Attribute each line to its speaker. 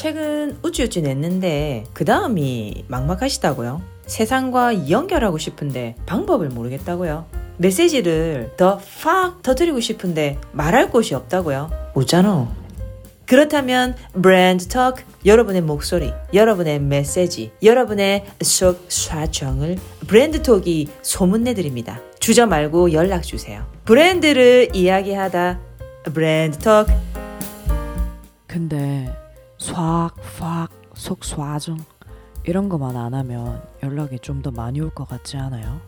Speaker 1: 최근 우쭈우쭈 냈는데 그 다음이 막막하시다고요? 세상과 연결하고 싶은데 방법을 모르겠다고요? 메시지를 더 팍 터뜨리고 싶은데 말할 곳이 없다고요? 웃잖아. 그렇다면 브랜드 톡 여러분의 목소리, 여러분의 메시지, 여러분의 속 사정을 브랜드 톡이 소문내 드립니다. 주저 말고 연락 주세요. 브랜드를 이야기하다 브랜드 톡
Speaker 2: 근데 쏴, 팍, 속 쏴정 이런 거만 안 하면 연락이 좀 더 많이 올 것 같지 않아요?